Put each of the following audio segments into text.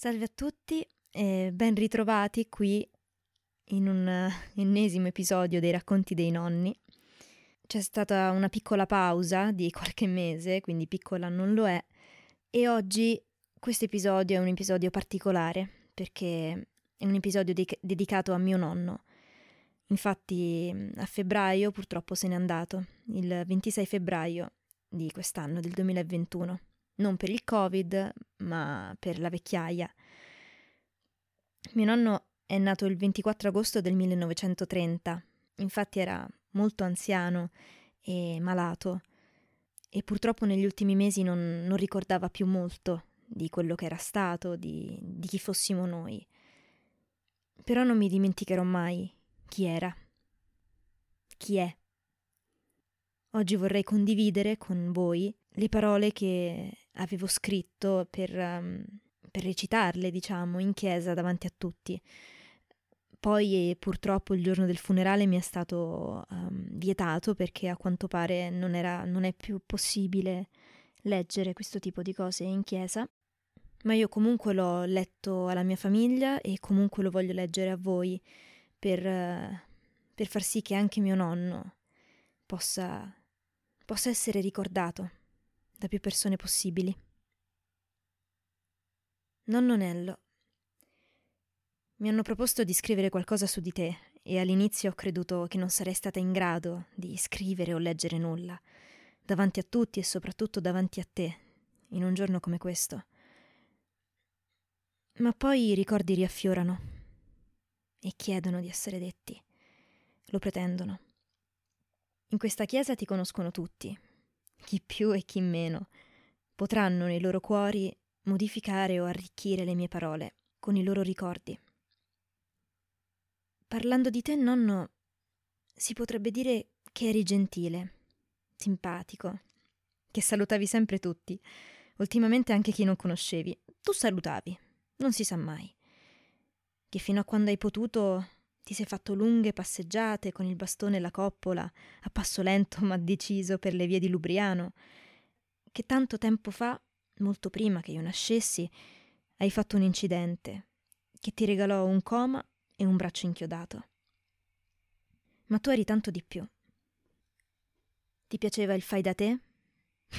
Salve a tutti e ben ritrovati qui in un ennesimo episodio dei racconti dei nonni. C'è stata una piccola pausa di qualche mese, quindi piccola non lo è, e oggi questo episodio è un episodio particolare perché è un episodio de- dedicato a mio nonno. Infatti a febbraio purtroppo se n'è andato, il 26 febbraio di quest'anno, del 2021 non per il Covid, ma per la vecchiaia. Mio nonno è nato il 24 agosto del 1930, infatti era molto anziano e malato e purtroppo negli ultimi mesi non, non ricordava più molto di quello che era stato, di, di chi fossimo noi. Però non mi dimenticherò mai chi era, chi è. Oggi vorrei condividere con voi le parole che avevo scritto per, um, per recitarle, diciamo, in chiesa davanti a tutti. Poi purtroppo il giorno del funerale mi è stato um, vietato perché a quanto pare non, era, non è più possibile leggere questo tipo di cose in chiesa. Ma io comunque l'ho letto alla mia famiglia e comunque lo voglio leggere a voi per, per far sì che anche mio nonno possa, possa essere ricordato da più persone possibili. Nonno Nello. Mi hanno proposto di scrivere qualcosa su di te e all'inizio ho creduto che non sarei stata in grado di scrivere o leggere nulla, davanti a tutti e soprattutto davanti a te, in un giorno come questo. Ma poi i ricordi riaffiorano e chiedono di essere detti. Lo pretendono. In questa chiesa ti conoscono tutti, chi più e chi meno, potranno nei loro cuori modificare o arricchire le mie parole con i loro ricordi. Parlando di te, nonno, si potrebbe dire che eri gentile, simpatico, che salutavi sempre tutti, ultimamente anche chi non conoscevi. Tu salutavi, non si sa mai. Che fino a quando hai potuto ti sei fatto lunghe passeggiate con il bastone e la coppola, a passo lento ma deciso per le vie di Lubriano, che tanto tempo fa, molto prima che io nascessi, hai fatto un incidente che ti regalò un coma e un braccio inchiodato. Ma tu eri tanto di più. Ti piaceva il fai da te?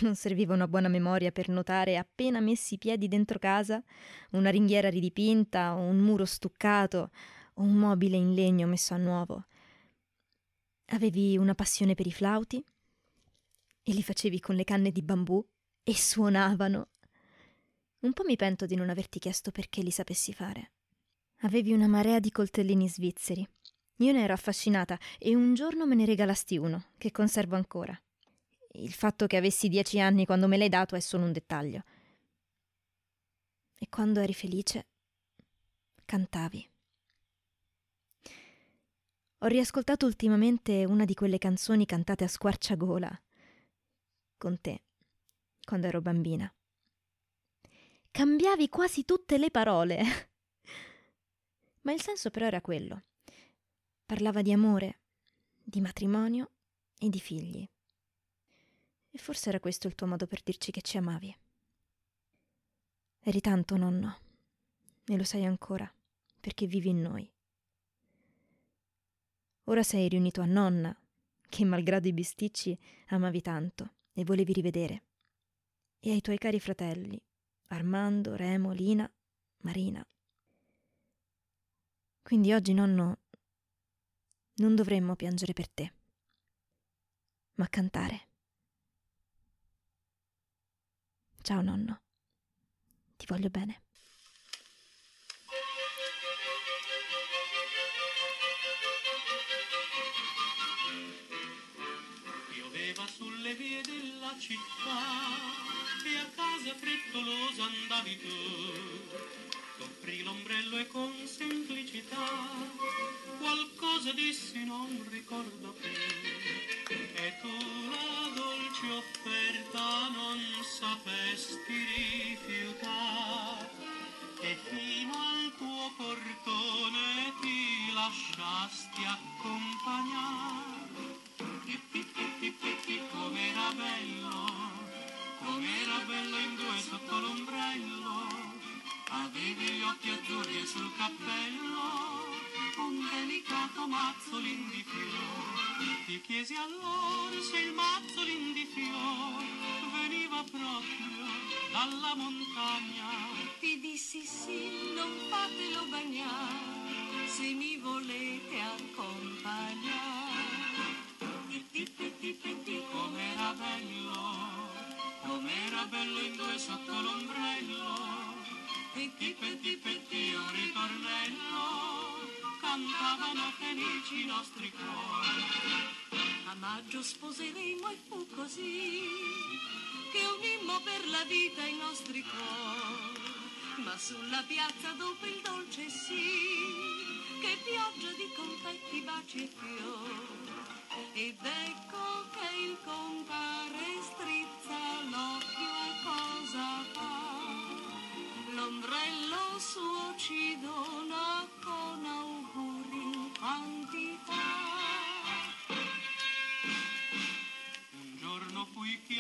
Non serviva una buona memoria per notare, appena messi i piedi dentro casa, una ringhiera ridipinta, un muro stuccato, o un mobile in legno messo a nuovo. Avevi una passione per i flauti e li facevi con le canne di bambù e suonavano. Un po' mi pento di non averti chiesto perché li sapessi fare. Avevi una marea di coltellini svizzeri. Io ne ero affascinata e un giorno me ne regalasti uno, che conservo ancora. Il fatto che avessi dieci anni quando me l'hai dato è solo un dettaglio. E quando eri felice, cantavi. Ho riascoltato ultimamente una di quelle canzoni cantate a squarciagola con te, quando ero bambina. Cambiavi quasi tutte le parole. Ma il senso però era quello. Parlava di amore, di matrimonio e di figli. E forse era questo il tuo modo per dirci che ci amavi. Eri tanto nonno, e lo sai ancora, perché vivi in noi. Ora sei riunito a nonna, che malgrado i bisticci amavi tanto e volevi rivedere, e ai tuoi cari fratelli, Armando, Remo, Lina, Marina. Quindi oggi, nonno, non dovremmo piangere per te, ma cantare. Ciao nonno, ti voglio bene. Sulle vie della città e a casa frettolosa andavi tu. T'offrì l'ombrello e con semplicità qualcosa dissi non ricordo più. E tu la dolce offerta non sapesti rifiutare e fino al tuo portone ti lasciasti accompagnare delicato mazzolin di fior. Ti chiesi allora se il mazzolin di fior veniva proprio dalla montagna. Ti dissi sì, non fatelo bagnare, se mi volete accompagnare. Titti, titti, titti, com'era bello, com'era bello in due sotto l'ombrello. Titti, petti, petti, un ritornello, cantavano felici i nostri cuori. A maggio sposeremo e fu così che unimmo per la vita i nostri cuori. Ma sulla piazza dopo il dolce sì, che pioggia di confetti, baci e fiori. Ed ecco che il compare strizza l'occhio e cosa fa? L'ombrello suo ci dona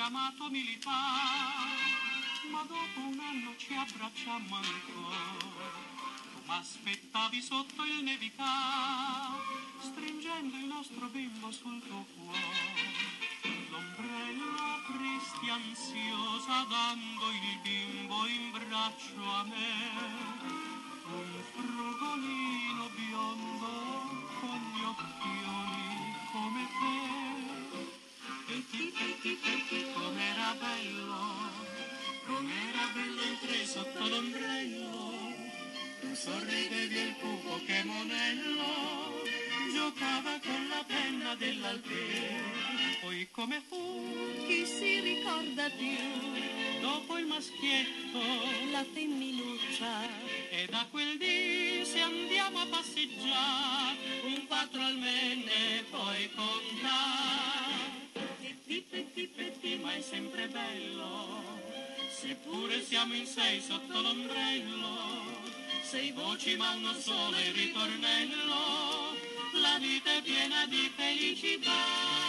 chiamato militare, ma dopo un anno ci abbracciammo ancora. Tu m'aspettavi sotto il nevicà, stringendo il nostro bimbo sul tuo cuore. L'ombrello apristi ansiosa dando il bimbo in braccio a me. Un frugolino biondo in tre sotto l'ombrello. Tu sorridevi il pupo che monello giocava con la penna dell'albero. Poi come fu, Chi si ricorda più dopo il maschietto, la femminuccia? e da quel dì se andiamo a passeggiare, un quattro almeno e poi contare. Petti, petti, petti, ma è sempre bello, seppure siamo in sei sotto l'ombrello, sei voci ma uno solo il ritornello, la vita è piena di felicità.